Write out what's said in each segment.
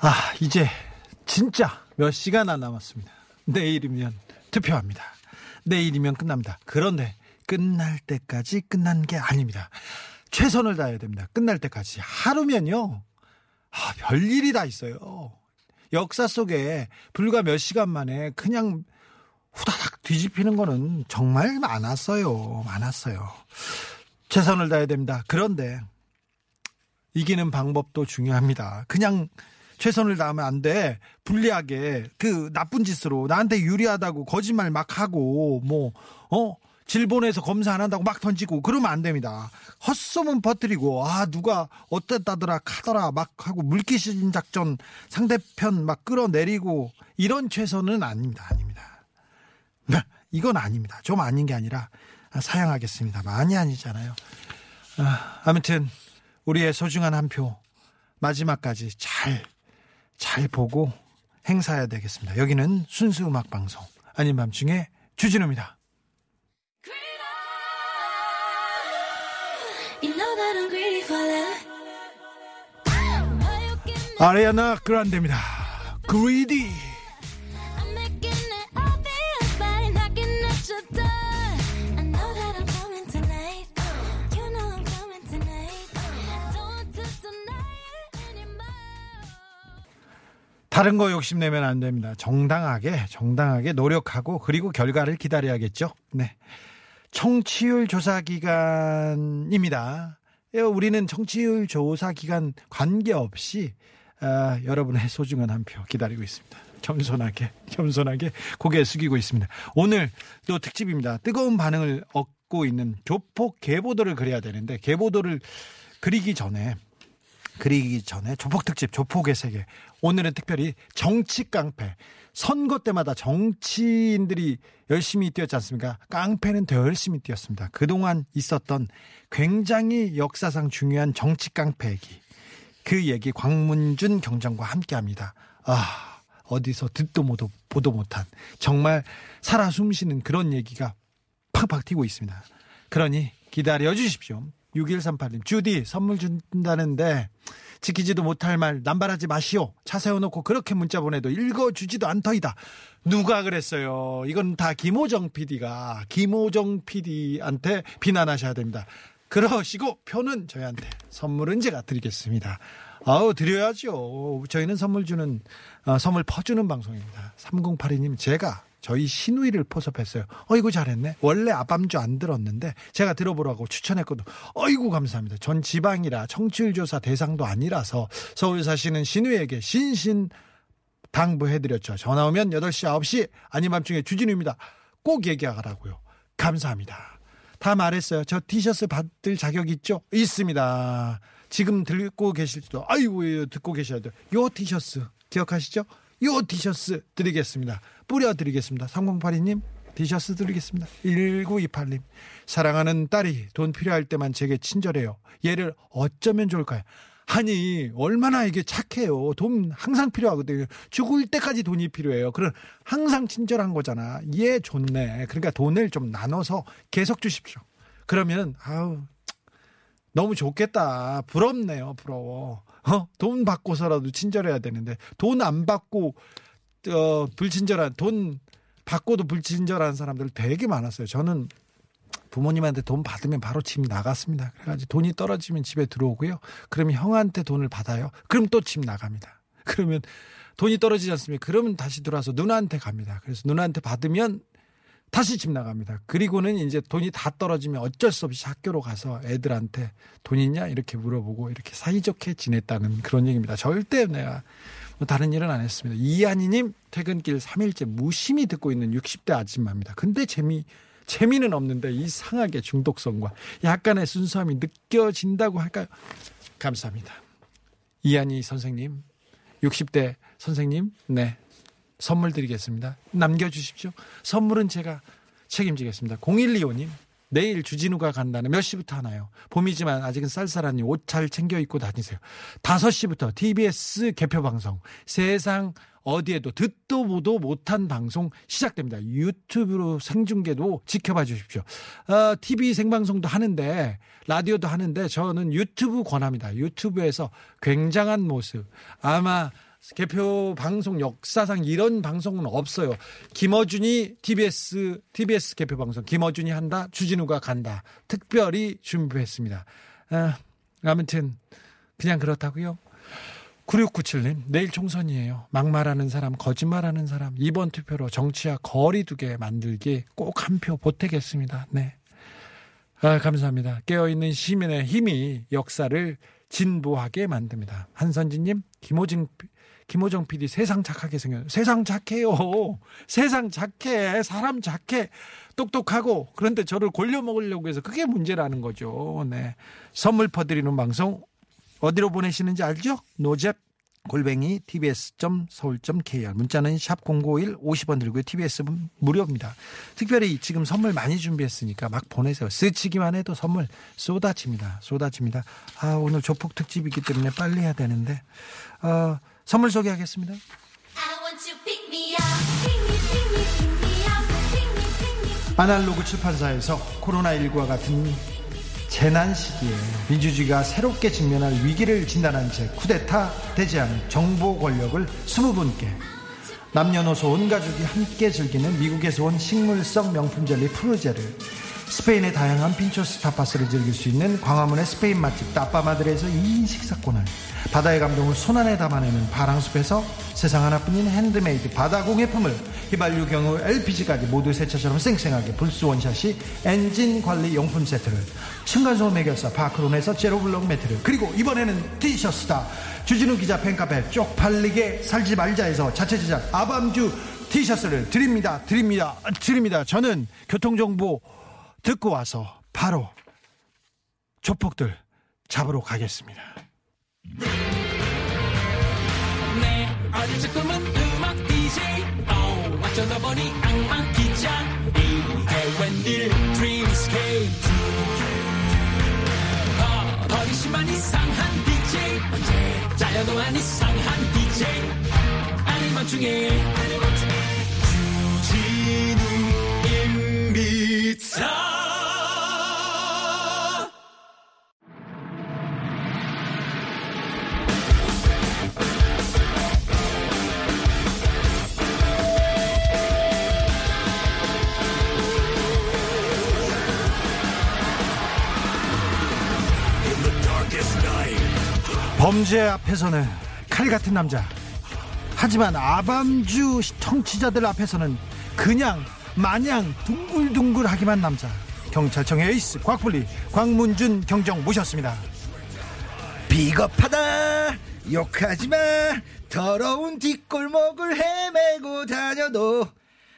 아, 이제 진짜 몇 시간 안 남았습니다. 내일이면 투표합니다. 내일이면 끝납니다. 그런데 끝날 때까지 끝난 게 아닙니다. 최선을 다해야 됩니다. 끝날 때까지. 하루면요. 아, 별일이 다 있어요. 역사 속에 불과 몇 시간 만에 그냥 후다닥 뒤집히는 거는 정말 많았어요. 많았어요. 최선을 다해야 됩니다. 그런데 이기는 방법도 중요합니다. 그냥 최선을 다하면 안 돼. 불리하게 그 나쁜 짓으로 나한테 유리하다고 거짓말 막 하고 뭐 어? 질본에서 검사 안 한다고 막 던지고 그러면 안 됩니다. 헛소문 퍼뜨리고 아 누가 어땠다더라 카더라 막 하고 물귀신 작전 상대편 막 끌어내리고 이런 최선은 아닙니다. 아닙니다. 네, 이건 아닙니다. 좀 아닌 게 아니라 사양하겠습니다. 많이 아니잖아요. 아, 아무튼 우리의 소중한 한 표 마지막까지 잘 잘 보고 행사해야 되겠습니다. 여기는 순수 음악 방송 아닌 밤중에 주진우입니다. 아리아나 그란데입니다. 그리디 다른 거 욕심내면 안 됩니다. 정당하게 정당하게 노력하고 그리고 결과를 기다려야겠죠. 네. 청취율 조사 기간입니다. 예, 우리는 청취율 조사 기간 관계없이 아, 여러분의 소중한 한 표 기다리고 있습니다. 겸손하게 겸손하게 고개 숙이고 있습니다. 오늘 또 특집입니다. 뜨거운 반응을 얻고 있는 조폭 개보도를 그려야 되는데 개보도를 그리기 전에 그리기 전에 조폭 특집 조폭의 세계 오늘은 특별히 정치 깡패 선거 때마다 정치인들이 열심히 뛰었지 않습니까? 깡패는 더 열심히 뛰었습니다. 그동안 있었던 굉장히 역사상 중요한 정치 깡패 얘기 그 얘기 광문준 경정과 함께합니다. 아 어디서 듣도 못도 보도 못한 정말 살아 숨쉬는 그런 얘기가 팍팍 튀고 있습니다. 그러니 기다려 주십시오. 6138님, 주디 선물 준다는데 지키지도 못할 말 남발하지 마시오. 차 세워놓고 그렇게 문자 보내도 읽어주지도 않더이다. 누가 그랬어요? 이건 다 김호정 PD가 김호정 PD한테 비난하셔야 됩니다. 그러시고 표는 저희한테 선물은 제가 드리겠습니다. 아우 드려야죠. 저희는 선물 주는 어, 선물 퍼주는 방송입니다. 3082님 제가 저희 신우이를 포섭했어요. 어이구 잘했네. 원래 아밤주 안 들었는데 제가 들어보라고 추천했거든. 어이구 감사합니다. 전 지방이라 청취율 조사 대상도 아니라서 서울 사시는 신우이에게 신신 당부해드렸죠. 전화 오면 8시 9시 아닌 밤중에 주진우입니다. 꼭 얘기하라고요. 감사합니다. 다 말했어요. 저 티셔츠 받을 자격 있죠? 있습니다. 지금 듣고 계실지도 아이고 예, 듣고 계셔야 돼요. 요 티셔츠 기억하시죠? 요 티셔츠 드리겠습니다. 뿌려드리겠습니다. 3082님 티셔츠 드리겠습니다. 1928님 사랑하는 딸이 돈 필요할 때만 제게 친절해요. 얘를 어쩌면 좋을까요? 아니 얼마나 이게 착해요. 돈 항상 필요하거든요. 죽을 때까지 돈이 필요해요. 그런 항상 친절한 거잖아. 얘 좋네. 그러니까 돈을 좀 나눠서 계속 주십시오. 그러면 아우 너무 좋겠다. 부럽네요. 부러워. 어? 돈 받고서라도 친절해야 되는데 돈 안 받고 어 불친절한 돈 받고도 불친절한 사람들 되게 많았어요. 저는 부모님한테 돈 받으면 바로 집 나갔습니다. 그래가지고 돈이 떨어지면 집에 들어오고요. 그러면 형한테 돈을 받아요. 그럼 또 집 나갑니다. 그러면 돈이 떨어지지 않습니까? 그러면 다시 들어와서 누나한테 갑니다. 그래서 누나한테 받으면 다시 집 나갑니다. 그리고는 이제 돈이 다 떨어지면 어쩔 수 없이 학교로 가서 애들한테 돈 있냐 이렇게 물어보고 이렇게 사이좋게 지냈다는 그런 얘기입니다. 절대 내가 뭐 다른 일은 안 했습니다. 이한이님 퇴근길 3일째 무심히 듣고 있는 60대 아줌마입니다. 근데 재미 재미는 없는데 이상하게 중독성과 약간의 순수함이 느껴진다고 할까요? 감사합니다. 이한이 선생님 60대 선생님, 네. 선물 드리겠습니다. 남겨주십시오. 선물은 제가 책임지겠습니다. 0125님, 내일 주진우가 간다는 몇 시부터 하나요? 봄이지만 아직은 쌀쌀하니 옷 잘 챙겨 입고 다니세요. 5시부터 TBS 개표 방송, 세상 어디에도 듣도 보도 못한 방송 시작됩니다. 유튜브로 생중계도 지켜봐 주십시오. 어, TV 생방송도 하는데, 라디오도 하는데, 저는 유튜브 권합니다. 유튜브에서 굉장한 모습. 아마 개표 방송 역사상 이런 방송은 없어요. 김어준이 TBS TBS 개표 방송 김어준이 한다 주진우가 간다 특별히 준비했습니다. 아, 아무튼 그냥 그렇다고요. 9697님 내일 총선이에요. 막말하는 사람 거짓말하는 사람 이번 투표로 정치와 거리 두게 만들기 꼭 한 표 보태겠습니다. 네. 아, 감사합니다. 깨어있는 시민의 힘이 역사를 진보하게 만듭니다. 한선진님, 김호진, 김호정 PD 세상 착하게 생겼 세상 착해요. 세상 착해. 사람 착해. 똑똑하고. 그런데 저를 골려 먹으려고 해서 그게 문제라는 거죠. 네. 선물 퍼드리는 방송 어디로 보내시는지 알죠? 노잼 골뱅이 tbs.서울.kr 문자는 샵 051 50원 들고요. tbs는 무료입니다. 특별히 지금 선물 많이 준비했으니까 막 보내세요. 스치기만 해도 선물 쏟아집니다. 쏟아집니다. 아 오늘 조폭 특집이기 때문에 빨리 해야 되는데 어, 선물 소개하겠습니다. 아날로그 출판사에서 코로나19와 같은 재난 시기에 민주주의가 새롭게 직면할 위기를 진단한 책 쿠데타 대재앙 정보 권력을 20분께 남녀노소 온 가족이 함께 즐기는 미국에서 온 식물성 명품 젤리 프루제를 스페인의 다양한 핀초스 타파스를 즐길 수 있는 광화문의 스페인 맛집 따빠마드레에서 2인 식사권을 바다의 감동을 손안에 담아내는 바랑숲에서 세상 하나뿐인 핸드메이드 바다 공예품을 휘발유 경우 LPG까지 모두 새 차처럼 쌩쌩하게 불스 원샷이 엔진 관리 용품 세트를 층간소음 해결사 파크론에서 제로블록 매트를 그리고 이번에는 티셔츠다. 주진우 기자 팬카페 쪽팔리게 살지 말자에서 자체 제작 아밤주 티셔츠를 드립니다. 드립니다. 드립니다. 저는 교통정보 듣고 와서 바로 조폭들 잡으러 가겠습니다. 내 어릴 음악 DJ 어, 보니 악마 기자 웬일 드림스케이프 어, 버리시만 이상한 DJ 언제? 짜여도 안 이상한 DJ 아니면 중에 범죄 앞에서는 칼 같은 남자. 하지만 아밤주 청취자들 앞에서는 그냥 마냥 둥글둥글하기만 남자. 경찰청의 에이스 곽불리 광문준 경정 모셨습니다. 비겁하다 욕하지 마 더러운 뒷골목을 헤매고 다녀도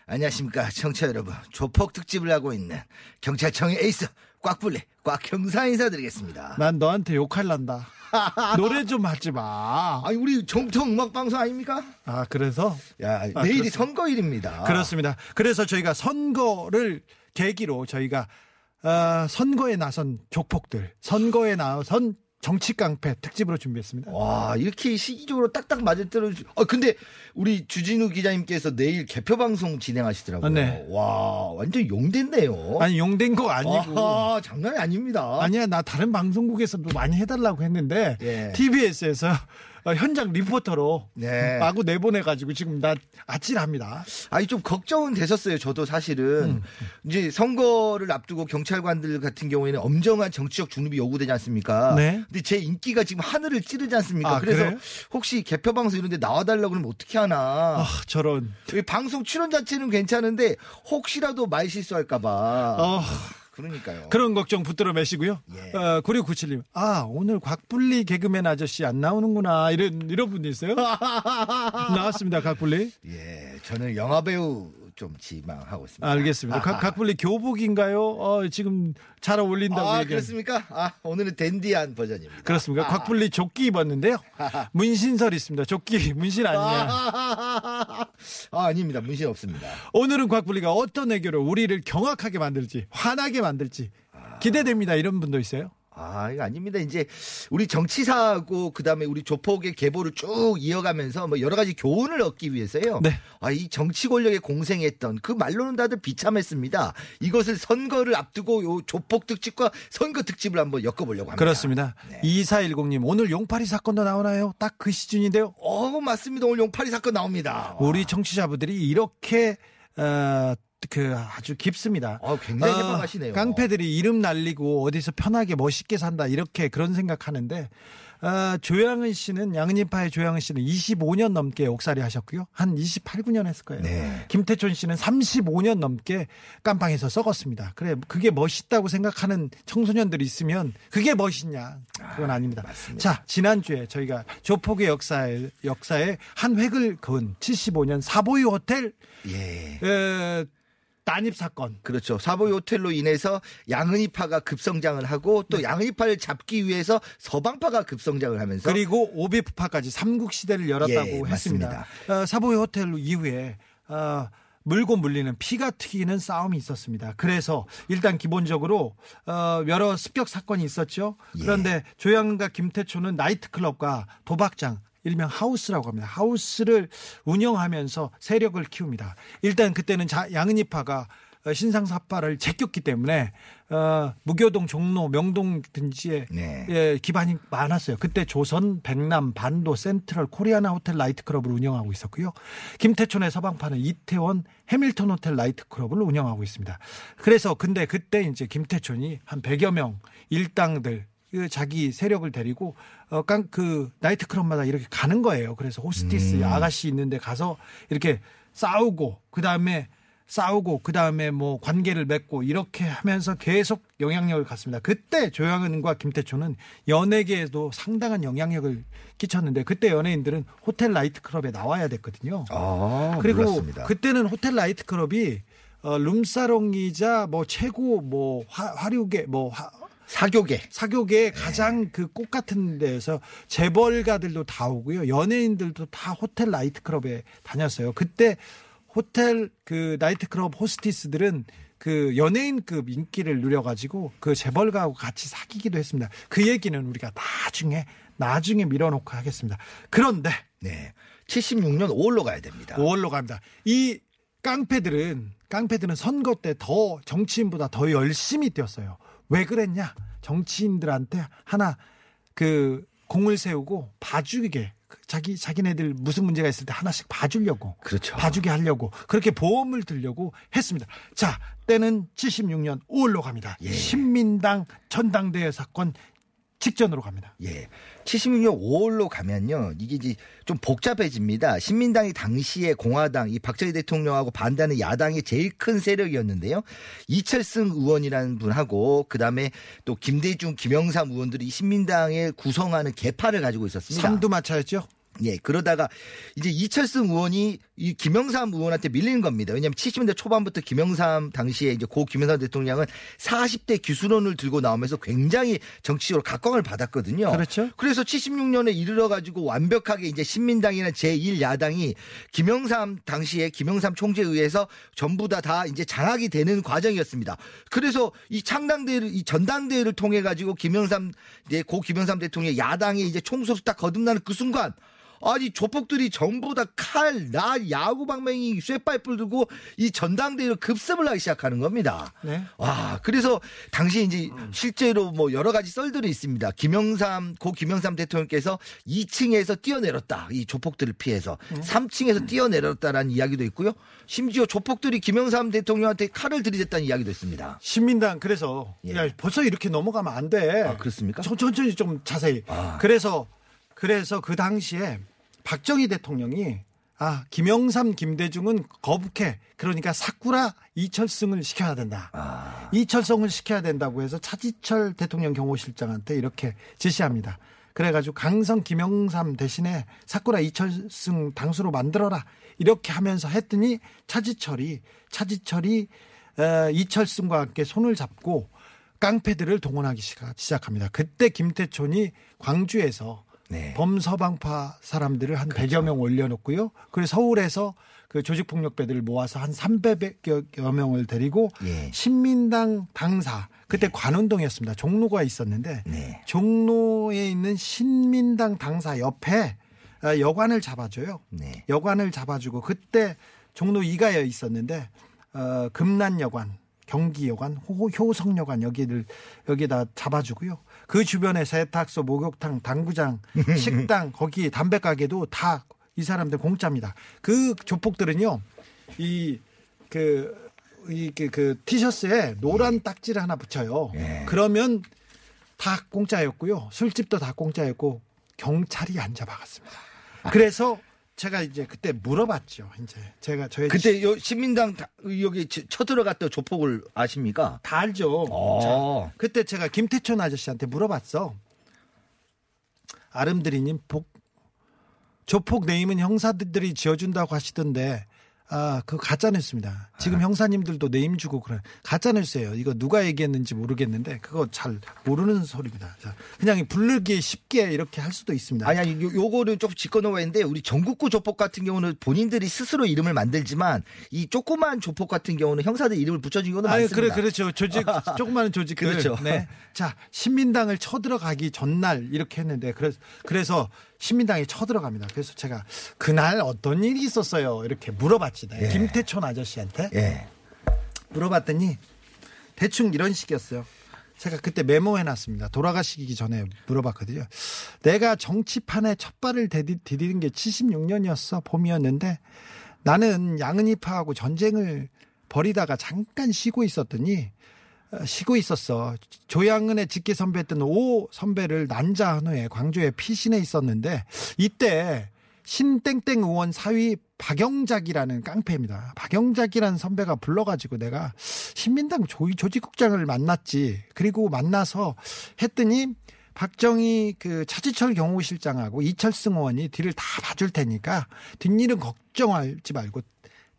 안녕하십니까 청취자 여러분 조폭 특집을 하고 있는 경찰청의 에이스 꽉불리 꽉형사 인사드리겠습니다 난 너한테 욕할란다. 노래 좀 하지 마. 아니 우리 정통 음악 방송 아닙니까? 아 그래서 야 아, 내일이 그렇습니다. 선거일입니다 그렇습니다. 그래서 저희가 선거를 계기로 저희가 어, 선거에 나선 조폭들, 선거에 나선 정치 깡패 특집으로 준비했습니다. 와 이렇게 시기적으로 딱딱 맞을 때로 어 근데 우리 주진우 기자님께서 내일 개표 방송 진행하시더라고요 아, 네. 와 완전 용됐네요 아니 용된 거 아니고. 아하, 장난이 아닙니다 아니야 나 다른 방송국에서도 많이 해달라고 했는데 예. TBS에서 어, 현장 리포터로 네. 마구 내보내가지고 지금 나 아찔합니다. 아니 좀 걱정은 됐었어요. 저도 사실은 음. 이제 선거를 앞두고 경찰관들 같은 경우에는 엄정한 정치적 중립이 요구되지 않습니까? 네. 근데 제 인기가 지금 하늘을 찌르지 않습니까? 아, 그래서 그래요? 혹시 개표 방송 이런데 나와달라고 그러면 어떻게 하나? 아 저런. 이 방송 출연 자체는 괜찮은데 혹시라도 말 실수할까봐. 어, 그러니까요. 그런 걱정 붙들어 매시고요. 예. 어, 9697님, 아, 오늘 곽불리 개그맨 아저씨 안 나오는구나. 이런, 이런 분이 있어요? 나왔습니다, 곽불리. 예, 저는 영화 배우 좀 지망하고 있습니다. 알겠습니다. 각, 각분리 교복인가요? 어, 지금 잘 어울린다고 아, 얘기한. 그렇습니까? 아, 오늘은 댄디한 버전입니다. 그렇습니까? 곽분리 조끼 입었는데요. 문신설 있습니다. 조끼 문신 아니냐. 아, 아, 아닙니다. 문신 없습니다. 오늘은 곽분리가 어떤 애교로 우리를 경악하게 만들지, 화나게 만들지 기대됩니다. 이런 분도 있어요. 아, 이거 아닙니다. 이제 우리 정치사하고 그다음에 우리 조폭의 계보를 쭉 이어가면서 뭐 여러 가지 교훈을 얻기 위해서요. 네. 아, 이 정치 권력에 공생했던 그 말로는 다들 비참했습니다. 이것을 선거를 앞두고 요 조폭 특집과 선거 특집을 한번 엮어 보려고 합니다. 그렇습니다. 네. 2410 님, 오늘 용파리 사건도 나오나요? 딱 그 시즌인데요. 어, 맞습니다. 오늘 용파리 사건 나옵니다. 우리 청취자분들이 이렇게, 어, 그 아주 깊습니다. 어, 굉장히 해박하시네요. 깡패들이 이름 날리고 어디서 편하게 멋있게 산다 이렇게 그런 생각하는데 어, 조양은 씨는 양은이파의 조양은 씨는 25년 넘게 옥살이 하셨고요. 한 28, 9년 했을 거예요. 네. 김태촌 씨는 35년 넘게 깜빵에서 썩었습니다. 그래 그게 멋있다고 생각하는 청소년들이 있으면 그게 멋있냐? 그건 아닙니다. 자 지난주에 저희가 조폭의 역사에 역사에 한 획을 그은 75년 사보이 호텔 예. 에, 난입 사건. 그렇죠. 사보이 호텔로 인해서 양은이파가 급성장을 하고 또 양은이파를 잡기 위해서 서방파가 급성장을 하면서 그리고 오비프파까지 삼국 시대를 열었다고 예, 했습니다. 어, 사보이 호텔 이후에 어, 물고 물리는 피가 튀기는 싸움이 있었습니다. 그래서 일단 기본적으로 어, 여러 습격 사건이 있었죠. 예. 그런데 조양과 김태초는 나이트클럽과 도박장 일명 하우스라고 합니다. 하우스를 운영하면서 세력을 키웁니다. 일단 그때는 자, 양은이파가 어, 신상사파를 제꼈기 때문에 어, 무교동, 종로, 명동 등지에 네. 예, 기반이 많았어요. 그때 조선, 백남, 반도, 센트럴, 코리아나 호텔 나이트클럽을 운영하고 있었고요. 김태촌의 서방파는 이태원, 해밀턴 호텔 나이트클럽을 운영하고 있습니다. 그래서 근데 그때 이제 김태촌이 한 100여 명 일당들 그 자기 세력을 데리고 어깡그 나이트 클럽마다 이렇게 가는 거예요. 그래서 호스티스 아가씨 있는데 가서 이렇게 싸우고 그다음에 싸우고 그다음에 뭐 관계를 맺고 이렇게 하면서 계속 영향력을 갖습니다. 그때 조양은과 김태초는 연예계에도 상당한 영향력을 끼쳤는데 그때 연예인들은 호텔 나이트클럽에 나와야 됐거든요. 아, 그리고 몰랐습니다. 그때는 호텔 나이트클럽이 어, 룸사롱이자 뭐 최고 뭐 화, 화류계 뭐 화, 사교계 사교계의 가장 그 꽃 같은 데에서 재벌가들도 다 오고요. 연예인들도 다 호텔 나이트클럽에 다녔어요. 그때 호텔 그 나이트클럽 호스티스들은 그 연예인급 인기를 누려가지고 그 재벌가하고 같이 사귀기도 했습니다. 그 얘기는 우리가 나중에 나중에 밀어놓고 하겠습니다. 그런데 네. 76년 5월로 가야 됩니다. 5월로 갑니다. 이 깡패들은 깡패들은 선거 때 더 정치인보다 더 열심히 뛰었어요. 왜 그랬냐? 정치인들한테 하나 그 공을 세우고 봐주게 그 자기 자기네들 무슨 문제가 있을 때 하나씩 봐주려고 그렇죠. 봐주게 하려고 그렇게 보험을 들려고 했습니다. 자 때는 76년 5월로 갑니다. 예. 신민당 전당대회 사건 직전으로 갑니다. 예. 76년 5월로 가면요. 이게 이제 좀 복잡해집니다. 신민당이 당시에 공화당, 이 박정희 대통령하고 반대하는 야당의 제일 큰 세력이었는데요. 이철승 의원이라는 분하고 그 다음에 또 김대중, 김영삼 의원들이 이 신민당에 구성하는 개파를 가지고 있었습니다. 삼두마차였죠. 예, 그러다가 이제 이철승 의원이 이 김영삼 의원한테 밀리는 겁니다. 왜냐하면 70년대 초반부터 김영삼 당시에 이제 고 김영삼 대통령은 40대 기술원을 들고 나오면서 굉장히 정치적으로 각광을 받았거든요. 그렇죠. 그래서 76년에 이르러 가지고 완벽하게 이제 신민당이나 제1야당이 김영삼 당시에 김영삼 총재에 의해서 전부 다 다 이제 장악이 되는 과정이었습니다. 그래서 이 창당대회를 이 전당대회를 통해 가지고 김영삼 이제 고 김영삼 대통령의 야당이 이제 총소수 딱 거듭나는 그 순간 아니 조폭들이 전부 다 칼, 나, 야구 방망이, 쇠파이프를 들고 이 전당대회로 급습을 하기 시작하는 겁니다. 네. 와, 그래서 당시 이제 실제로 뭐 여러 가지 썰들이 있습니다. 김영삼, 고 김영삼 대통령께서 2층에서 뛰어내렸다. 이 조폭들을 피해서. 3층에서 뛰어내렸다라는 이야기도 있고요. 심지어 조폭들이 김영삼 대통령한테 칼을 들이댔다는 이야기도 있습니다. 신민당 그래서 예. 야, 벌써 이렇게 넘어가면 안 돼. 아, 그렇습니까? 천- 천천히 좀 자세히. 아. 그래서 그래서 그 당시에 박정희 대통령이 아 김영삼 김대중은 거북해 그러니까 사쿠라 이철승을 시켜야 된다. 아. 이철성을 시켜야 된다고 해서 차지철 대통령 경호실장한테 이렇게 지시합니다. 그래가지고 강성 김영삼 대신에 사쿠라 이철승 당수로 만들어라 이렇게 하면서 했더니 차지철이 차지철이 에, 이철승과 함께 손을 잡고 깡패들을 동원하기 시작합니다. 그때 김태촌이 광주에서 네. 범서방파 사람들을 한 100여 명 올려놓고요. 그리고 서울에서 그 조직폭력배들을 모아서 한 300여 명을 데리고 예. 신민당 당사 그때 관운동이었습니다. 종로가 있었는데 네. 종로에 있는 신민당 당사 옆에 어, 여관을 잡아줘요. 네. 여관을 잡아주고 그때 종로 이가에 있었는데 어, 금난여관, 경기여관, 호- 효성여관 여기를 여기다 잡아주고요. 그 주변에 세탁소, 목욕탕, 당구장, 식당 거기 담배 가게도 다 이 사람들 공짜입니다. 그 조폭들은요 이 그 이그 그 티셔츠에 노란 딱지를 하나 붙여요. 예. 그러면 다 공짜였고요. 술집도 다 공짜였고 경찰이 안 잡아갔습니다. 그래서 제가 이제 그때 물어봤죠. 이제 제가 저희 그때 요 신민당 다- 여기 쳐- 쳐들어갔던 조폭을 아십니까? 다 알죠. 어. 자, 그때 제가 김태촌 아저씨한테 물어봤어. 아름드리님 복 조폭 네임은 형사들이 지어준다고 하시던데 아, 그 가짜 뉴스입니다. 지금 형사님들도 네임 주고 그래. 가짜 뉴스예요. 이거 누가 얘기했는지 모르겠는데 그거 잘 모르는 소리입니다. 자, 그냥 부르기 쉽게 이렇게 할 수도 있습니다. 아니, 아니, 요, 요거는 좀 짚어놓아야 했는데, 우리 전국구 조폭 같은 경우는 본인들이 스스로 이름을 만들지만, 이 조그만 조폭 같은 경우는 형사들 이름을 붙여 준 경우는 아유, 많습니다. 그래, 그렇죠. 조직, 조그마한 조직들. 그렇죠. 네. 자, 신민당을 쳐들어가기 전날 이렇게 했는데, 그래서, 그래서 신민당이 쳐들어갑니다. 그래서 제가 그날 어떤 일이 있었어요. 이렇게 물어봤지. 네. 예. 김태촌 아저씨한테. 예. 물어봤더니 대충 이런 식이었어요. 제가 그때 메모해놨습니다. 돌아가시기 전에 물어봤거든요. 내가 정치판에 첫 발을 디디- 디디는 게 76년이었어. 봄이었는데 나는 양은이파하고 전쟁을 벌이다가 잠깐 쉬고 있었더니 어, 쉬고 있었어. 조양은의 직계 선배였던 오 선배를 난자 한 후에 광주에 피신해 있었는데 이때 신땡땡 의원 사위 박영작이라는 깡패입니다. 박영작이라는 선배가 불러가지고 내가 신민당 조- 조직국장을 만났지. 그리고 만나서 했더니 박정희 그 차지철 경호실장하고 이철승 의원이 뒤를 다 봐줄 테니까 뒷일은 걱정하지 말고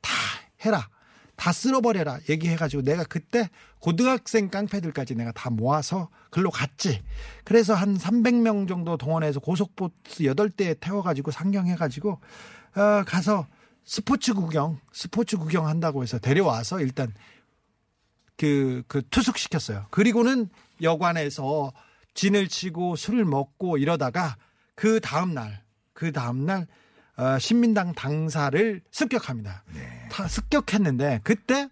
다 해라. 다 쓸어버려라 얘기해가지고 내가 그때 고등학생 깡패들까지 내가 다 모아서 글로 갔지. 그래서 한 300명 정도 동원해서 고속버스 8대에 태워가지고 상경해가지고 어, 가서 스포츠 구경, 스포츠 구경 한다고 해서 데려와서 일단 그, 그 투숙시켰어요. 그리고는 여관에서 진을 치고 술을 먹고 이러다가 그 다음날, 그 다음날 어, 신민당 당사를 습격합니다. 다 습격했는데 그때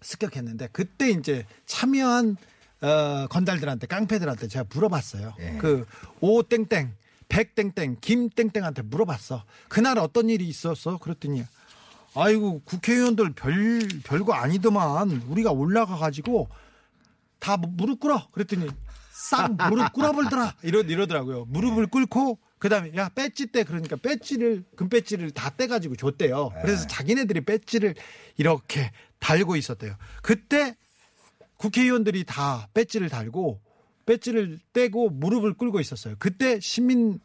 습격했는데 그때 이제 참여한 어, 건달들한테 깡패들한테 제가 물어봤어요. 예. 그오 땡땡, 백 땡땡, 김 땡땡한테 물어봤어. 그날 어떤 일이 있었어? 그랬더니 아이고 국회의원들 별 별거 아니더만 우리가 올라가 가지고 다 무릎 꿇어 그랬더니 싹 무릎 꿇어버리더라 이러 이러더라고요 무릎을 꿇고 그다음에 야 배지 때 그러니까 배지를 금배지를 다 떼가지고 줬대요 그래서 자기네들이 배지를 이렇게 달고 있었대요 그때 국회의원들이 다 배지를 달고 배지를 떼고 무릎을 꿇고 있었어요 그때 시민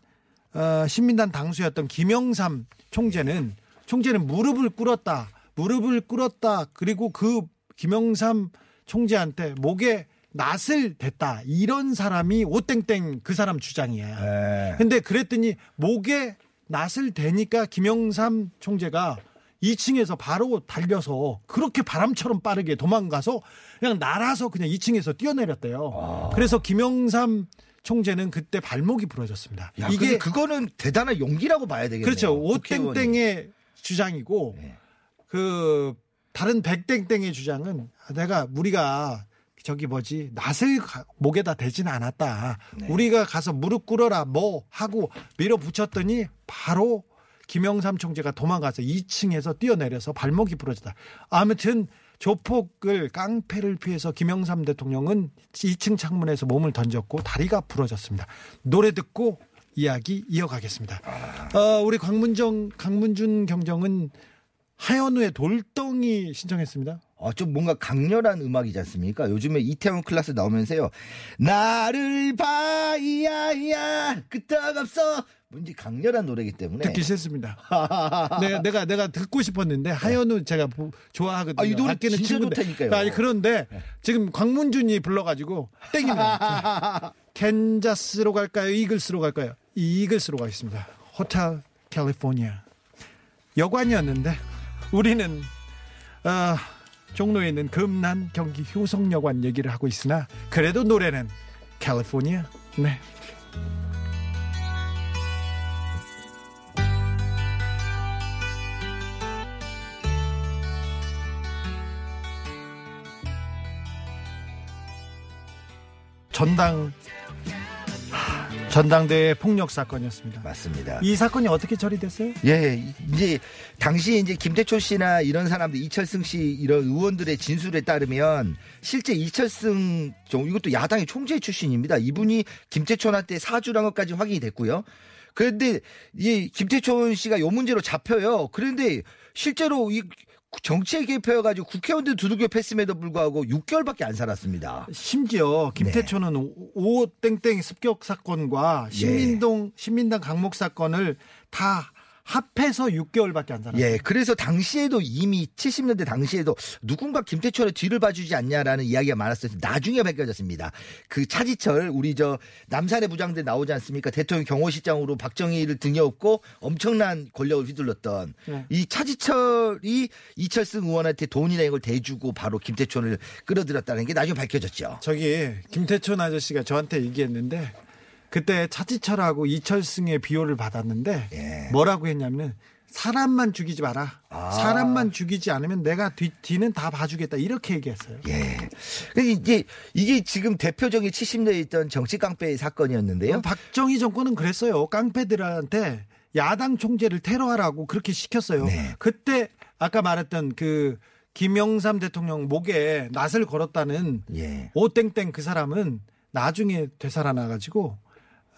어, 신민단 당수였던 김영삼 총재는 총재는 무릎을 꿇었다. 무릎을 꿇었다. 그리고 그 김영삼 총재한테 목에 낫을 댔다. 이런 사람이 오땡땡 그 사람 주장이야. 예. 근데 그랬더니 목에 낫을 대니까 김영삼 총재가 2층에서 바로 달려서 그렇게 바람처럼 빠르게 도망가서 그냥 날아서 그냥 2층에서 뛰어내렸대요. 그래서 김영삼 총재는 그때 발목이 부러졌습니다. 야, 이게 그거는 대단한 용기라고 봐야 되겠네요. 그렇죠. 오땡땡의 주장이고 네. 그 다른 백땡땡의 주장은 내가 우리가 저기 뭐지 낫을 가- 목에다 대지는 않았다. 네. 우리가 가서 무릎 꿇어라 뭐 하고 밀어붙였더니 바로 김영삼 총재가 도망가서 2층에서 뛰어내려서 발목이 부러졌다. 아무튼 조폭을 깡패를 피해서 김영삼 대통령은 2층 창문에서 몸을 던졌고 다리가 부러졌습니다. 노래 듣고 이야기 이어가겠습니다. 어, 우리 강문정, 강문준 경정은 하현우의 돌덩이 신청했습니다. 어, 좀 뭔가 강렬한 음악이지 않습니까? 요즘에 이태원 클래스 나오면서요. 나를 봐야야 끄떡 없어. 뭔지 강렬한 노래이기 때문에. 듣기 싫습니다. 내가 내가 내가 듣고 싶었는데 하현우 제가 보- 좋아하거든요. 아, 이 노래 진짜 친구인데. 좋다니까요. 아니 그런데 지금 광문준이 불러가지고 땡입니다. 캔자스로 갈까요? 이글스로 갈까요? 이글스로 가겠습니다. 호텔 캘리포니아 여관이었는데 우리는 아, 종로에 있는 금난 경기 효성여관 얘기를 하고 있으나 그래도 노래는 캘리포니아. 네. 전당 하, 전당대회 폭력 사건이었습니다. 맞습니다. 이 사건이 어떻게 처리됐어요? 예, 이제 당시에 이제 김태초 씨나 이런 사람들 이철승 씨 이런 의원들의 진술에 따르면 실제 이철승 좀 이것도 야당의 총재 출신입니다. 이분이 김태초한테 사주란 것까지 확인이 됐고요. 그런데 이 김태촌 씨가 요 문제로 잡혀요. 그런데 실제로 이 정치에 개입해가지고 국회의원들 두들겨 팼음에도 불구하고 6개월밖에 안 살았습니다. 심지어 김태초는 오 땡땡 습격 사건과 신민동 신민당 강목 사건을 다 합해서 6개월밖에 안 살았어요. 예, 그래서 당시에도 이미 70년대 당시에도 누군가 김태철의 뒤를 봐주지 않냐라는 이야기가 많았어요. 나중에 밝혀졌습니다. 그 차지철 우리 저 남산의 부장들 나오지 않습니까? 대통령 경호실장으로 박정희를 등에 업고 엄청난 권력을 휘둘렀던 네. 이 차지철이 이철승 의원한테 돈이나 이걸 대주고 바로 김태촌을 끌어들였다는 게 나중에 밝혀졌죠. 저기 김태촌 아저씨가 저한테 얘기했는데 그때 차지철하고 이철승의 비호를 받았는데 예. 뭐라고 했냐면 사람만 죽이지 마라. 아. 사람만 죽이지 않으면 내가 뒤, 뒤는 다 봐주겠다. 이렇게 얘기했어요. 예. 근데 이제 이게 지금 대표적인 70년대에 있던 정치 깡패 사건이었는데요. 박정희 정권은 그랬어요. 깡패들한테 야당 총재를 테러하라고 그렇게 시켰어요. 네. 그때 아까 말했던 그 김영삼 대통령 목에 낫을 걸었다는 예. 오땡땡 그 사람은 나중에 되살아나 가지고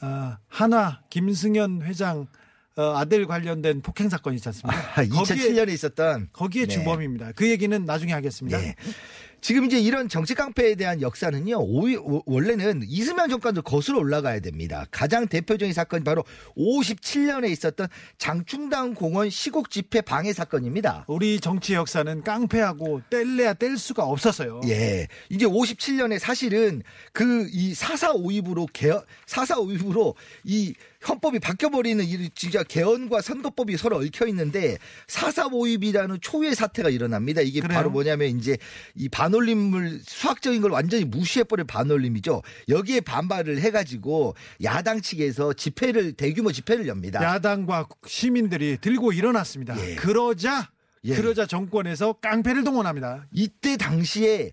어, 한화 김승현 회장 어, 아들 관련된 폭행 사건 있지 않습니까? 아, 2007년에 있었던 거기에 네. 주범입니다. 그 얘기는 나중에 하겠습니다. 네. 지금 이제 이런 정치 깡패에 대한 역사는요, 오히- 오- 원래는 이승만 정권도 거슬러 올라가야 됩니다. 가장 대표적인 사건이 바로 57년에 있었던 장충당 공원 시국 집회 방해 사건입니다. 우리 정치 역사는 깡패하고 뗄래야 뗄 수가 없었어요. 예. 이제 57년에 사실은 그 이 사사오입으로 개헌, 사사오입으로 이 헌법이 바뀌어버리는 이 진짜 개헌과 선거법이 서로 얽혀 있는데 사사오입이라는 초유의 사태가 일어납니다. 이게 그래요? 바로 뭐냐면 이제 이 반올림을 수학적인 걸 완전히 무시해버린 반올림이죠. 여기에 반발을 해가지고 야당 측에서 집회를 대규모 집회를 엽니다. 야당과 시민들이 들고 일어났습니다. 예. 그러자 예. 그러자 정권에서 깡패를 동원합니다. 이때 당시에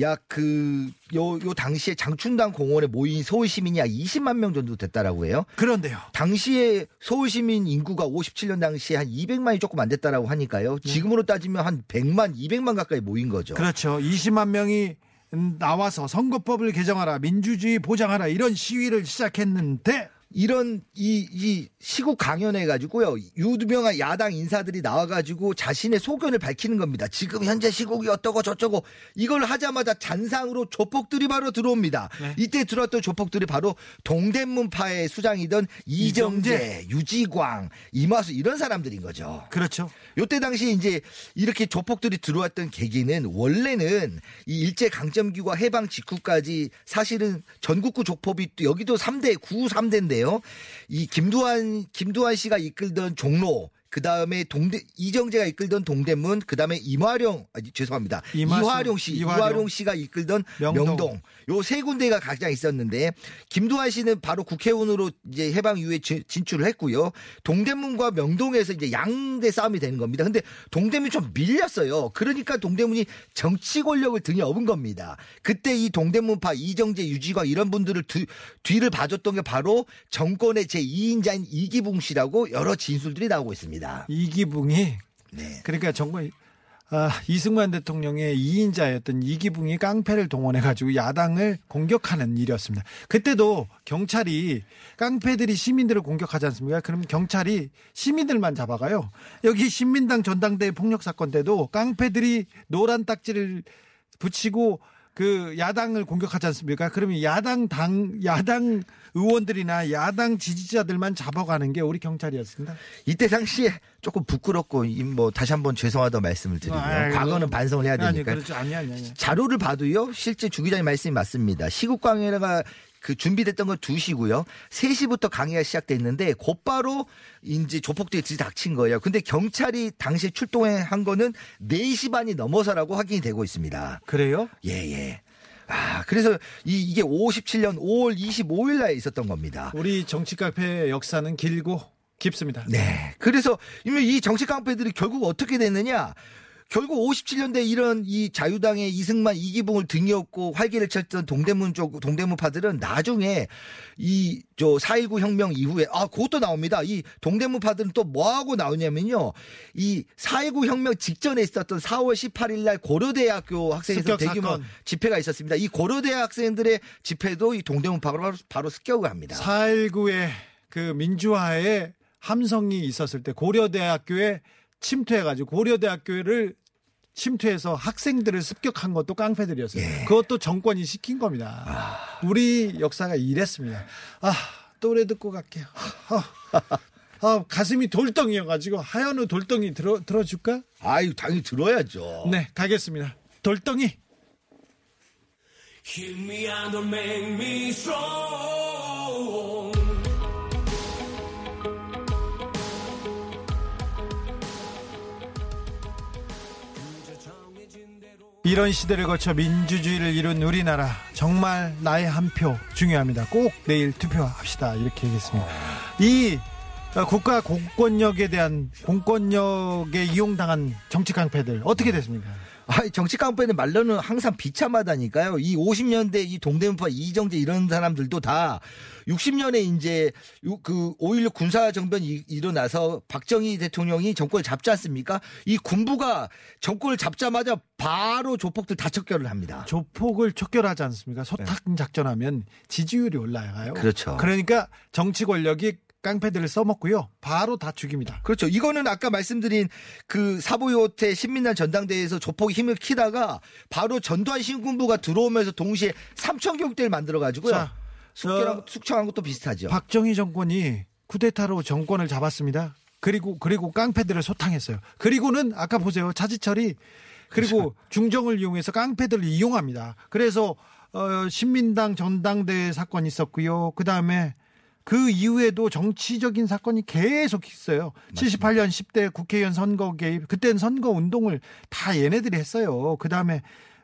약 그 요 요 당시에 장춘당 공원에 모인 서울 시민이 약 20만 명 정도 됐다라고 해요. 그런데요. 당시에 서울 시민 인구가 57년 당시에 한 200만이 조금 안 됐다라고 하니까요. 지금으로 따지면 한 100만, 200만 가까이 모인 거죠. 그렇죠. 20만 명이 나와서 선거법을 개정하라, 민주주의 보장하라 이런 시위를 시작했는데 이런 이, 이 시국 강연해 가지고요. 유명한 야당 인사들이 나와 가지고 자신의 소견을 밝히는 겁니다. 지금 현재 시국이 어떠고 저쩌고 이걸 하자마자 잔상으로 조폭들이 바로 들어옵니다. 네. 이때 들어왔던 조폭들이 바로 동대문파의 수장이던 이정재, 유지광, 이마수 이런 사람들인 거죠. 그렇죠. 요때 당시 이제 이렇게 조폭들이 들어왔던 계기는 원래는 이 일제 강점기와 해방 직후까지 사실은 전국구 조폭이 또 여기도 3대 구 3대인데 요. 이 김두한 김두한 씨가 이끌던 종로 그 다음에 동대 이정재가 이끌던 동대문, 그 다음에 임화룡, 아, 죄송합니다. 이마수, 이화룡 씨, 이화룡. 이화룡 씨가 이끌던 명동. 명동. 요 세 군데가 가장 있었는데 김두한 씨는 바로 국회의원으로 이제 해방 이후에 지- 진출을 했고요. 동대문과 명동에서 이제 양대 싸움이 되는 겁니다. 근데 동대문이 좀 밀렸어요. 그러니까 동대문이 정치 권력을 등에 업은 겁니다. 그때 이 동대문파 이정재, 유지광 이런 분들을 뒤, 뒤를 봐줬던 게 바로 정권의 제 2인자인 이기붕 씨라고 여러 진술들이 나오고 있습니다. 이기붕이 네. 그러니까 정말 아, 이승만 대통령의 2인자였던 이기붕이 깡패를 동원해가지고 야당을 공격하는 일이었습니다. 그때도 경찰이 깡패들이 시민들을 공격하지 않습니까? 그럼 경찰이 시민들만 잡아가요. 여기 신민당 전당대회 폭력 사건 때도 깡패들이 노란 딱지를 붙이고 그 야당을 공격하지 않습니까? 그러면 야당 당 야당 의원들이나 야당 지지자들만 잡아가는 게 우리 경찰이었습니다. 이때 당시에 조금 부끄럽고 이뭐 다시 한번 죄송하다고 말씀을 드리고요. 아이고. 과거는 반성을 해야 아니 되니까. 그렇죠. 아니 아니 아니. 자료를 봐도요. 실제 주 기자님 말씀이 맞습니다. 시국 강의가 그 준비됐던 건 2시고요. 3시부터 강의가 시작됐는데 곧바로 이제 조폭들이 들이 닥친 거예요. 근데 경찰이 당시 출동한 거는 4시 반이 넘어서라고 확인이 되고 있습니다. 그래요? 예, 예. 아, 그래서 이, 이게 57년 5월 25일 날 있었던 겁니다. 우리 정치 카페 역사는 길고 깊습니다. 네. 그래서 이 정치 깡패들이 결국 어떻게 됐느냐? 결국 57년대 이런 이 자유당의 이승만 이기붕을 등에 업고 활기를 쳤던 동대문 쪽 동대문파들은 나중에 이 저 4.19 혁명 이후에 아 그것도 나옵니다. 이 동대문파들은 또 뭐 하고 나오냐면요. 이 4.19 혁명 직전에 있었던 4월 18일 날 고려대학교 학생에서 대규모 사건. 집회가 있었습니다. 이 고려대 학생들의 집회도 이 동대문파가 바로, 바로 습격을 합니다. 4.19의 그 민주화에 함성이 있었을 때 고려대학교에 침투해가지고 고려대학교를 침투해서 학생들을 습격한 것도 깡패들이었어요. 예. 그것도 정권이 시킨 겁니다. 우리 역사가 이랬습니다. 아, 노래 듣고 갈게요. 아, 아, 가슴이 돌덩이여가지고 하현우 돌덩이 들어, 들어줄까? 아유 당연히 들어야죠. 네, 가겠습니다. 돌덩이. 이런 시대를 거쳐 민주주의를 이룬 우리나라 정말 나의 한 표 중요합니다. 꼭 내일 투표합시다. 이렇게 얘기했습니다. 이 어, 국가 공권력에 대한 공권력에 이용당한 정치 깡패들 어떻게 됐습니까? 아, 정치 깡패는 말로는 항상 비참하다니까요. 이 50년대 이 동대문파 이정재 이런 사람들도 다 60년에 이제 요- 그5.16 군사 정변이 이- 일어나서 박정희 대통령이 정권을 잡지 않습니까? 이 군부가 정권을 잡자마자 바로 조폭들 다 척결을 합니다. 조폭을 척결하지 않습니까? 소탁 작전하면 지지율이 올라가요. 그렇죠. 그러니까 정치 권력이 깡패들을 써먹고요. 바로 다 죽입니다. 그렇죠. 이거는 아까 말씀드린 그 사보요태 신민단 전당대회에서 조폭이 힘을 키다가 바로 전두환 신군부가 들어오면서 동시에 삼천교육대를 만들어 가지고요. 자, 숙청한, 숙청한 것도 비슷하죠. 박정희 정권이 쿠데타로 정권을 잡았습니다. 그리고 그리고 깡패들을 소탕했어요. 그리고는 아까 보세요 차지철이 그리고 중정을 이용해서 깡패들을 이용합니다. 그래서 어, 신민당 전당대회 사건이 있었고요. 그 다음에 그 이후에도 정치적인 사건이 계속 있어요. 78년 10대 국회의원 선거 개입, 그때는 선거 운동을 다 얘네들이 했어요. 그 다음에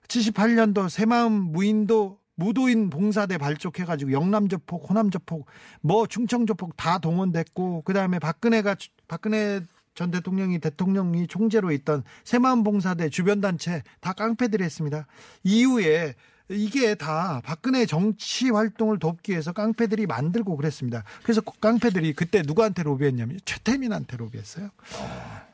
78년도 새마음 무인도 무도인 봉사대 발족해가지고 영남 조폭, 호남 조폭, 뭐 충청 조폭 다 동원됐고 그 다음에 박근혜가 주- 박근혜 전 대통령이 대통령이 총재로 있던 새마음 봉사대 주변 단체 다 깡패들이 했습니다. 이후에 이게 다 박근혜 정치 활동을 돕기 위해서 깡패들이 만들고 그랬습니다. 그래서 깡패들이 그때 누구한테 로비했냐면 최태민한테 로비했어요.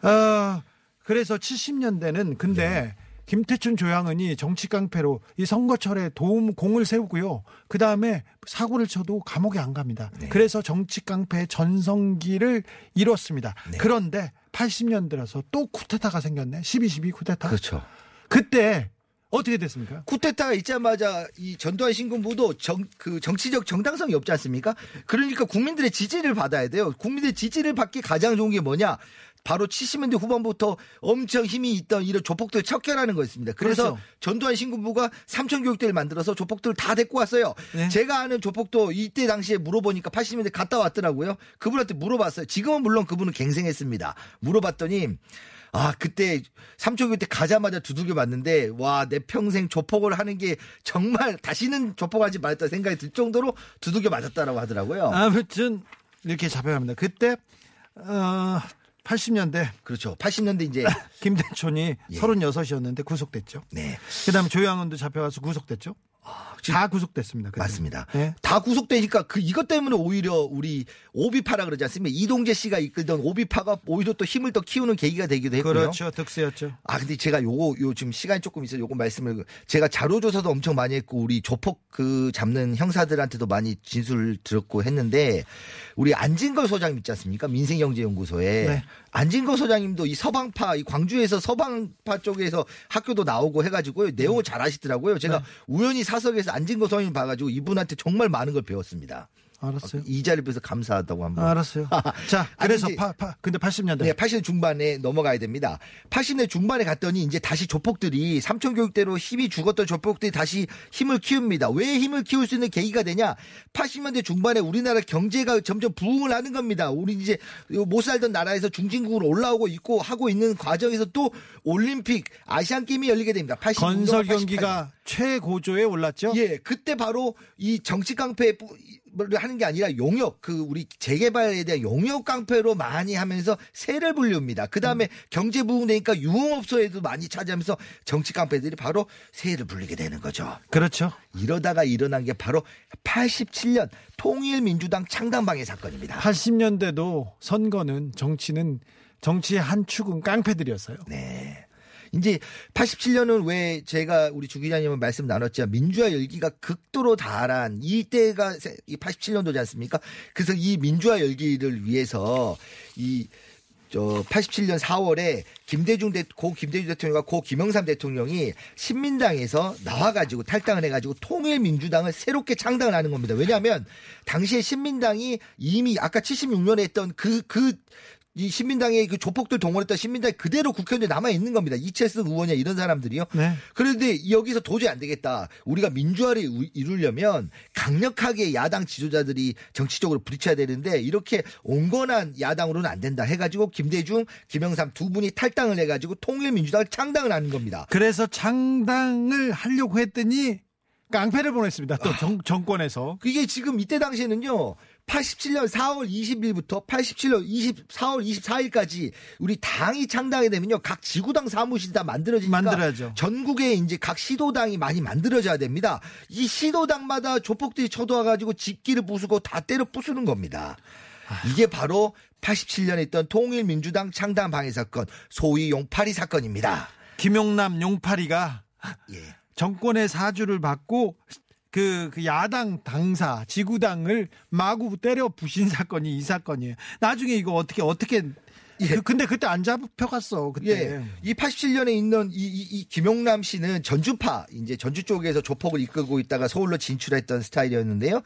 어, 그래서 70년대는 근데 김태춘 조양은이 정치 깡패로 이 선거철에 도움 공을 세우고요. 그 다음에 사고를 쳐도 감옥에 안 갑니다. 그래서 정치 깡패 전성기를 이뤘습니다. 그런데 80년 들어서 또 쿠데타가 생겼네. 12.12 쿠데타. 그렇죠. 그때 어떻게 됐습니까? 쿠데타가 있자마자 이 전두환 신군부도 정, 그 정치적 정당성이 없지 않습니까? 그러니까 국민들의 지지를 받아야 돼요. 국민들의 지지를 받기 가장 좋은 게 뭐냐? 바로 70년대 후반부터 엄청 힘이 있던 이런 조폭들 척결하는 거였습니다. 그래서 그렇죠. 전두환 신군부가 삼천 교육대를 만들어서 조폭들을 다 데리고 왔어요. 네. 제가 아는 조폭도 이때 당시에 물어보니까 80년대 갔다 왔더라고요. 그분한테 물어봤어요. 지금은 물론 그분은 갱생했습니다. 물어봤더니 아, 그때 삼촌교육 때 가자마자 두들겨 맞는데, 와, 내 평생 조폭을 하는 게 정말 다시는 조폭하지 말았다 생각이 들 정도로 두들겨 맞았다라고 하더라고요. 아무튼 이렇게 잡혀갑니다. 그때 어 80년대 그렇죠. 80년대 이제, 김대촌이 예. 36이었는데 구속됐죠. 네. 그다음에 조양은도 잡혀가서 구속됐죠. 다 구속됐습니다. 그때. 맞습니다. 네. 다 구속되니까 그 이것 때문에 오히려 우리 오비파라 그러지 않습니까? 이동재 씨가 이끌던 오비파가 오히려 또 힘을 더 키우는 계기가 되기도 했고요. 그렇죠. 득세였죠. 아 근데 제가 요거 요 지금 시간이 조금 있어서 요거 말씀을 제가 자료 조사도 엄청 많이 했고 우리 조폭 그 잡는 형사들한테도 많이 진술을 들었고 했는데 우리 안진걸 소장님 있지 않습니까? 민생경제연구소에 네. 안진걸 소장님도 이 서방파 이 광주에서 서방파 쪽에서 학교도 나오고 해가지고요 내용을 잘 아시더라고요. 제가 네. 우연히 사석에서 안진걸 소장님 봐가지고 이분한테 정말 많은 걸 배웠습니다. 알았어요. 이 자리를 빌어서 감사하다고 한번. 알았어요. 자, 아니, 그래서 이제- 파, 파, 근데 80년대. 네, 80년 중반에 넘어가야 됩니다. 80년 중반에 갔더니 이제 다시 조폭들이 삼천 교육대로 힘이 죽었던 조폭들이 다시 힘을 키웁니다. 왜 힘을 키울 수 있는 계기가 되냐? 80년대 중반에 우리나라 경제가 점점 부흥을 하는 겁니다. 우리 이제 못 살던 나라에서 중진국으로 올라오고 있고 하고 있는 과정에서 또 올림픽 아시안 게임이 열리게 됩니다. 86년, 건설 88년. 경기가 최고조에 올랐죠. 예, 그때 바로 이 정치 깡패를 하는 게 아니라 용역, 그 우리 재개발에 대한 용역 깡패로 많이 하면서 세를 불립니다. 그 다음에 경제 부흥 되니까 유흥업소에도 많이 차지하면서 정치 깡패들이 바로 세를 불리게 되는 거죠. 그렇죠. 이러다가 일어난 게 바로 87년 통일민주당 창당방해 사건입니다. 80년대도 선거는 정치는 정치의 한 축은 깡패들이었어요. 네. 이제 87년은 왜 제가 우리 주 기자님은 말씀 나눴지만 민주화 열기가 극도로 달한 이때가 세- 이 87년도지 않습니까? 그래서 이 민주화 열기를 위해서 이 저 87년 4월에 김대중 대, 고 김대중 대통령과 고 김영삼 대통령이 신민당에서 나와가지고 탈당을 해가지고 통일민주당을 새롭게 창당을 하는 겁니다. 왜냐하면 당시에 신민당이 이미 아까 76년에 했던 그, 그, 이 신민당의 그 조폭들 동원했던 신민당이 그대로 국회의원에 남아 있는 겁니다. 이채승 의원이야 이런 사람들이요. 네. 그런데 여기서 도저히 안 되겠다. 우리가 민주화를 우- 이루려면 강력하게 야당 지도자들이 정치적으로 부딪혀야 되는데 이렇게 온건한 야당으로는 안 된다 해가지고 김대중, 김영삼 두 분이 탈당을 해가지고 통일민주당을 창당을 하는 겁니다. 그래서 창당을 하려고 했더니 깡패를 보냈습니다. 또 정, 정권에서. 그게 지금 이때 당시에는요. 87년 4월 20일부터 87년 20, 4월 24일까지 우리 당이 창당이 되면요. 각 지구당 사무실이 다 만들어지니까 만들어야죠. 전국에 이제 각 시도당이 많이 만들어져야 됩니다. 이 시도당마다 조폭들이 쳐들어와 가지고 집기를 부수고 다 때려 부수는 겁니다. 이게 바로 87년에 있던 통일민주당 창당 방해 사건, 소위 용파리 사건입니다. 김용남 용파리가 예. 정권의 사주를 받고 그, 그 야당 당사 지구당을 마구 때려 부신 사건이 이 사건이에요. 나중에 이거 어떻게 어떻게 그, 근데 그때 안 잡혀갔어 그때. 예. 이 87년에 있는 이, 이, 이 김용남 씨는 전주파, 이제 전주 쪽에서 조폭을 이끌고 있다가 서울로 진출했던 스타일이었는데요.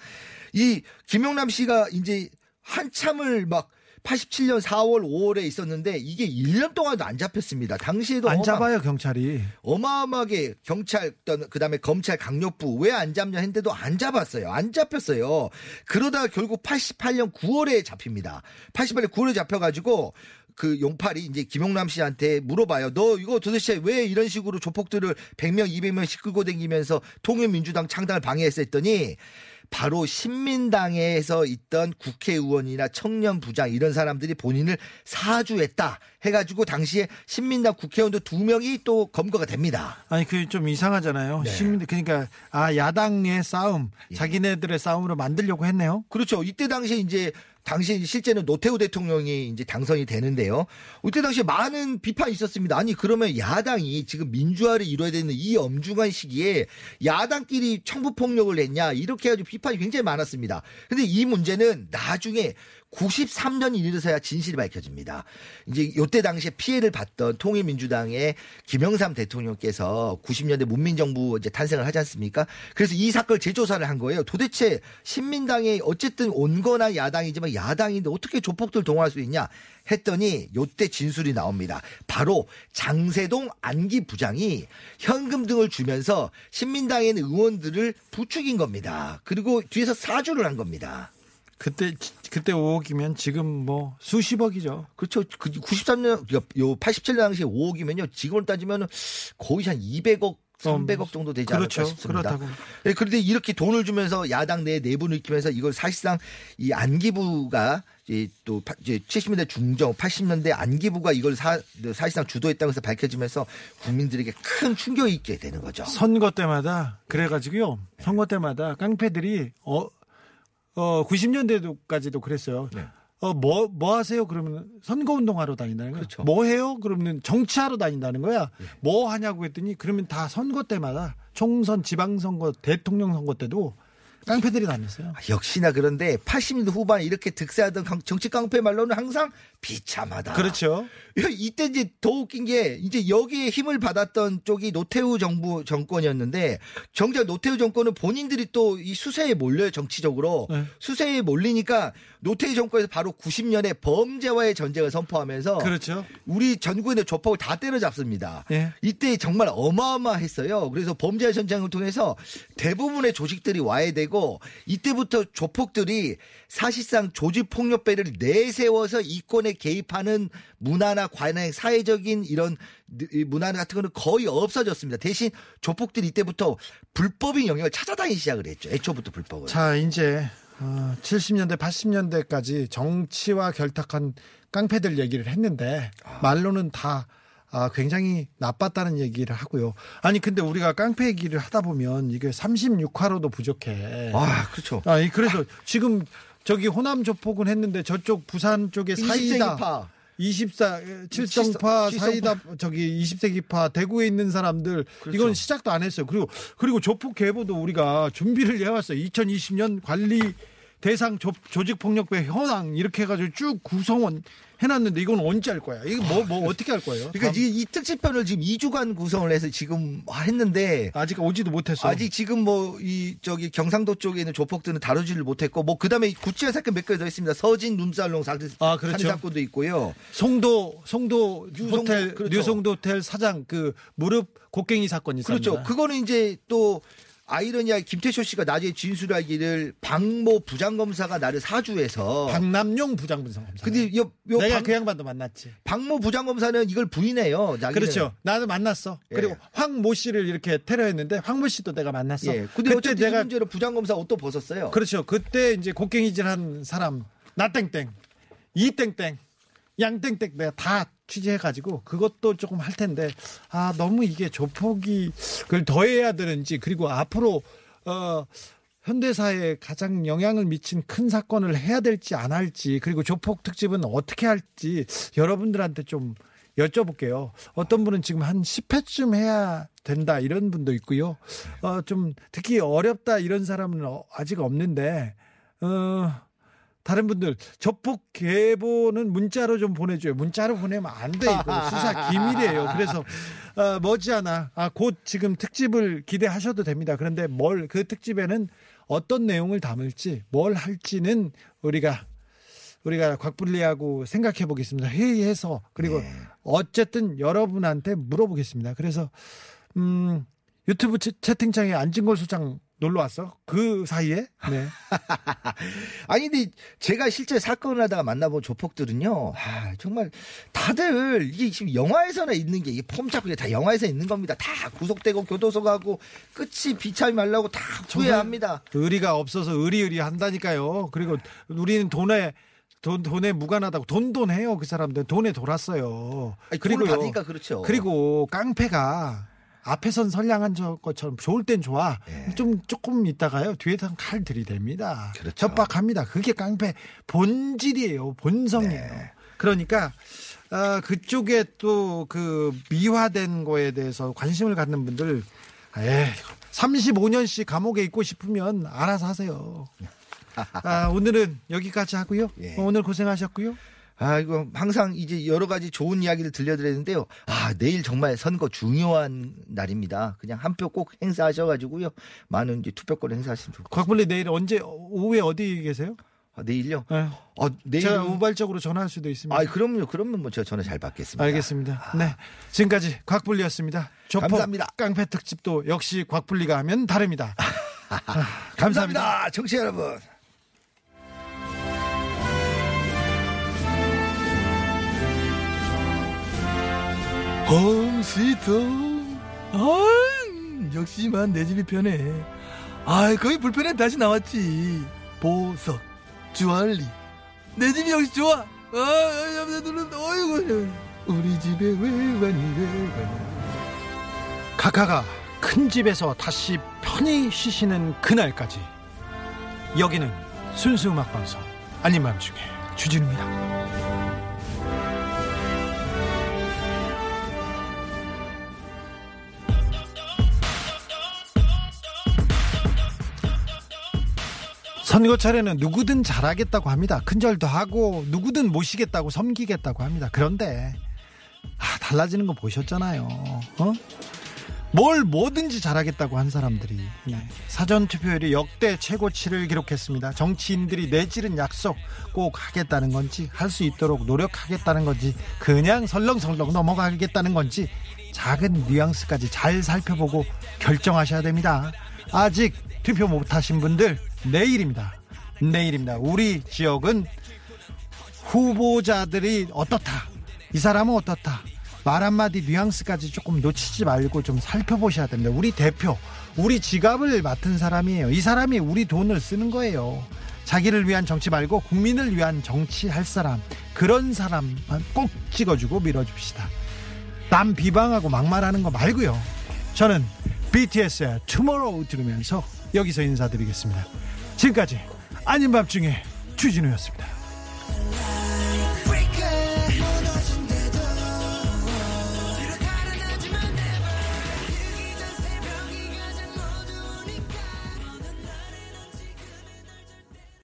이 김용남 씨가 이제 한참을 막 87년 4월, 5월에 있었는데 이게 1년 동안도 안 잡혔습니다. 당시에도 안 어마- 잡아요 경찰이. 어마어마하게 경찰 그다음에 검찰 강력부 왜 안 잡냐 했는데도 안 잡았어요. 안 잡혔어요. 그러다 결국 88년 9월에 잡힙니다. 88년 9월에 잡혀가지고 그 용팔이 이제 김용남 씨한테 물어봐요. 너 이거 도대체 왜 이런 식으로 조폭들을 100명, 200명씩 끌고 다니면서 통일민주당 창당을 방해했어 했더니 바로 신민당에서 있던 국회의원이나 청년 부장 이런 사람들이 본인을 사주했다 해가지고 당시에 신민당 국회의원도 두 명이 또 검거가 됩니다. 아니 그좀 이상하잖아요. 네. 시민 그러니까 아 야당의 싸움, 예. 자기네들의 싸움으로 만들려고 했네요. 그렇죠. 이때 당시에 이제 당시 실제는 노태우 대통령이 이제 당선이 되는데요. 이때 당시에 많은 비판이 있었습니다. 아니 그러면 야당이 지금 민주화를 이뤄야 되는 이 엄중한 시기에 야당끼리 청부 폭력을 했냐 이렇게 해가지고 비판이 굉장히 많았습니다. 근데 이 문제는 나중에 93년이 이르서야 진실이 밝혀집니다. 이제 요때 당시에 피해를 봤던 통일민주당의 김영삼 대통령께서 90년대 문민정부 이제 탄생을 하지 않습니까? 그래서 이 사건을 재조사를 한 거예요. 도대체 신민당이 어쨌든 온건한 야당이지만 야당인데 어떻게 조폭들 동원할 수 있냐 했더니 요때 진술이 나옵니다. 바로 장세동 안기 부장이 현금 등을 주면서 신민당에 있는 의원들을 부추긴 겁니다. 그리고 뒤에서 사주를 한 겁니다. 그때 그때 5억이면 지금 뭐 수십억이죠. 그렇죠. 그 93년, 요 87년 당시에 5억이면요. 지금으로 따지면 거의 한 200억 300억 정도 되지 그렇죠. 않을까 싶습니다. 그렇다고. 예, 그런데 이렇게 돈을 주면서 야당 내 내분을 익히면서 이걸 사실상 이 안기부가 이제 또 파- 이제 70년대 중정, 80년대 안기부가 이걸 사, 사실상 주도했다고 해서 밝혀지면서 국민들에게 큰 충격이 있게 되는 거죠. 선거 때마다 그래가지고요. 선거 때마다 깡패들이 어, 어 90년대도까지도 그랬어요. 네. 어, 뭐, 뭐 하세요? 그러면 선거 운동하러 다닌다는 거야. 그렇죠. 뭐 해요? 그러면 정치하러 다닌다는 거야. 뭐 하냐고 했더니 그러면 다 선거 때마다 총선, 지방선거, 대통령 선거 때도 깡패들이 다녔어요. 아, 역시나 그런데 80년대 후반에 이렇게 득세하던 강- 정치 깡패 말로는 항상 비참하다. 그렇죠. 이때 이제 더 웃긴 게 이제 여기에 힘을 받았던 쪽이 노태우 정부 정권이었는데 정작 노태우 정권은 본인들이 또 이 수세에 몰려요 정치적으로 네. 수세에 몰리니까 노태우 정권에서 바로 90년에 범죄와의 전쟁을 선포하면서 그렇죠. 우리 전국의 조폭을 다 때려잡습니다. 예. 이때 정말 어마어마했어요. 그래서 범죄 전쟁을 통해서 대부분의 조직들이 와해되고 이때부터 조폭들이 사실상 조직 폭력배를 내세워서 이권에 개입하는 문화나 관행, 사회적인 이런 이 문화 같은 거는 거의 없어졌습니다. 대신 조폭들이 이때부터 불법인 영역을 찾아다니기 시작을 했죠. 애초부터 불법을. 자, 이제 어, 70년대, 80년대까지 정치와 결탁한 깡패들 얘기를 했는데 말로는 다 아, 굉장히 나빴다는 얘기를 하고요. 아니 근데 우리가 깡패 얘기를 하다 보면 이게 36화로도 부족해. 아, 그렇죠. 아, 이 그래서 지금 저기 호남 조폭은 했는데 저쪽 부산 쪽에 사이다 20세기파. 24 칠성파. 사이다 저기 20세기파 대구에 있는 사람들 그렇죠. 이건 시작도 안 했어요. 그리고 그리고 조폭 계보도 우리가 준비를 해왔어요. 2020년 관리 대상 조, 조직 폭력배 현황 이렇게 해가지고 쭉 구성원 해놨는데 이건 언제 할 거야? 이거 뭐 뭐 어떻게 할 거예요? 그러니까 다음- 이, 이 특집편을 지금 2주간 구성을 해서 지금 했는데 아직 오지도 못했어. 아직 지금 뭐 이 저기 경상도 쪽에 있는 조폭들은 다루지를 못했고 뭐 그다음에 구치한 사건 몇 개 더 있습니다. 서진 눈살롱 사건 아, 그렇죠. 사건도 있고요. 송도 송도 뉴송도, 호텔 그렇죠. 뉴송도 호텔 사장 그 무릎 곡괭이 사건이 있습니다. 그렇죠. 그거는 이제 또 아이러니하게 김태쇼 씨가 나중에 진술하기를 박모 부장검사가 나를 사주해서 박남용 부장분상 검사. 근데 요, 요 내가 박, 그 양반도 만났지. 박모 부장검사는 이걸 부인해요. 자기는. 그렇죠. 나도 만났어. 예. 그리고 황 모 씨를 이렇게 테러했는데 황 모 씨도 내가 만났어. 예. 근데 그때 내가 문제로 부장검사 옷도 벗었어요. 그렇죠. 그때 이제 곡괭이질한 사람 나 땡땡, 이 땡땡, 양 땡땡 내가 다 취재해가지고 그것도 조금 할 텐데 아 너무 이게 조폭이 그걸 더해야 되는지 그리고 앞으로 어. 현대사에 가장 영향을 미친 큰 사건을 해야 될지 안 할지 그리고 조폭 특집은 어떻게 할지 여러분들한테 좀 여쭤볼게요. 어떤 분은 지금 한 10회쯤 해야 된다 이런 분도 있고요. 어, 좀 듣기 어렵다 이런 사람은 어, 아직 없는데 어, 다른 분들 조폭 계보는 문자로 좀 보내줘요. 문자로 보내면 안 돼 이거 수사 기밀이에요. 그래서 어, 머지않아 아, 곧 지금 특집을 기대하셔도 됩니다. 그런데 뭘 그 특집에는 어떤 내용을 담을지 뭘 할지는 우리가 우리가 곽불리하고 생각해 보겠습니다. 회의해서 그리고 네. 어쨌든 여러분한테 물어보겠습니다. 그래서 음 유튜브 채, 채팅창에 안진걸 소장 놀러 왔어? 그 사이에? 네. 아니 근데 제가 실제 사건을 하다가 만나본 조폭들은요. 아, 정말 다들 이게 지금 영화에서나 있는 게 이게 폼 잡고 이게 다 영화에서 있는 겁니다. 다 구속되고 교도소 가고 끝이 비참이 말라고 다 후회합니다. 의리가 없어서 의리의리 한다니까요. 그리고 우리는 돈에 돈 돈에 무관하다고 돈돈 해요 그 사람들 돈에 돌았어요. 아니. 받으니까 그렇죠. 그리고 깡패가 앞에선 선량한 저 것처럼 좋을 땐 좋아. 예. 좀 조금 있다가요. 뒤에선 칼 들이댑니다. 그렇죠. 협박합니다. 그게 깡패 본질이에요. 본성이에요. 네. 그러니까 아, 그쪽에 또 그 미화된 거에 대해서 관심을 갖는 분들 에 35년씩 감옥에 있고 싶으면 알아서 하세요. 아, 오늘은 여기까지 하고요. 예. 오늘 고생하셨고요. 아, 이거 항상 이제 여러 가지 좋은 이야기를 들려드렸는데요. 아, 내일 정말 선거 중요한 날입니다. 그냥 한 표 꼭 행사하셔가지고요. 많은 이제 투표권 행사하시면 것 곽블리 내일 언제 오후에 어디 계세요? 아, 내일요? 네. 어, 내일. 제가 우발적으로 전화할 수도 있습니다. 아, 그럼요. 그러면 뭐 제가 전화 잘 받겠습니다. 알겠습니다. 네. 지금까지 곽불리였습니다. 조폭 감사합니다. 깡패 특집도 역시 곽불리가 하면 다릅니다. 아, 감사합니다. 감사합니다. 청취자 여러분. 홈시터 역시만 내 집이 편해. 아, 거기 불편해 다시 나왔지. 보석, 주얼리. 내 집이 역시 좋아. 아, 아, 남자들은 어이구. 우리 집에 왜 왔니 왜 왔니. 카카가 큰 집에서 다시 편히 쉬시는 그날까지 여기는 순수 음악 방송 아닌 밤중에 주진우입니다. 선거철에는 누구든 잘하겠다고 합니다. 큰절도 하고 누구든 모시겠다고 섬기겠다고 합니다. 그런데 아, 달라지는 거 보셨잖아요. 어? 뭘 뭐든지 잘하겠다고 한 사람들이 네. 사전 투표율이 역대 최고치를 기록했습니다. 정치인들이 내지른 약속 꼭 하겠다는 건지 할 수 있도록 노력하겠다는 건지 그냥 설렁설렁 넘어가겠다는 건지 작은 뉘앙스까지 잘 살펴보고 결정하셔야 됩니다. 아직 투표 못하신 분들 내일입니다. 내일입니다. 우리 지역은 후보자들이 어떻다. 이 사람은 어떻다. 말 한마디 뉘앙스까지 조금 놓치지 말고 좀 살펴보셔야 됩니다. 우리 대표, 우리 지갑을 맡은 사람이에요. 이 사람이 우리 돈을 쓰는 거예요. 자기를 위한 정치 말고 국민을 위한 정치 할 사람. 그런 사람만 꼭 찍어주고 밀어줍시다. 남 비방하고 막말하는 거 말고요. 저는 BTS의 Tomorrow 들으면서 여기서 인사드리겠습니다. 지금까지 아닌 밤중에 추진우였습니다.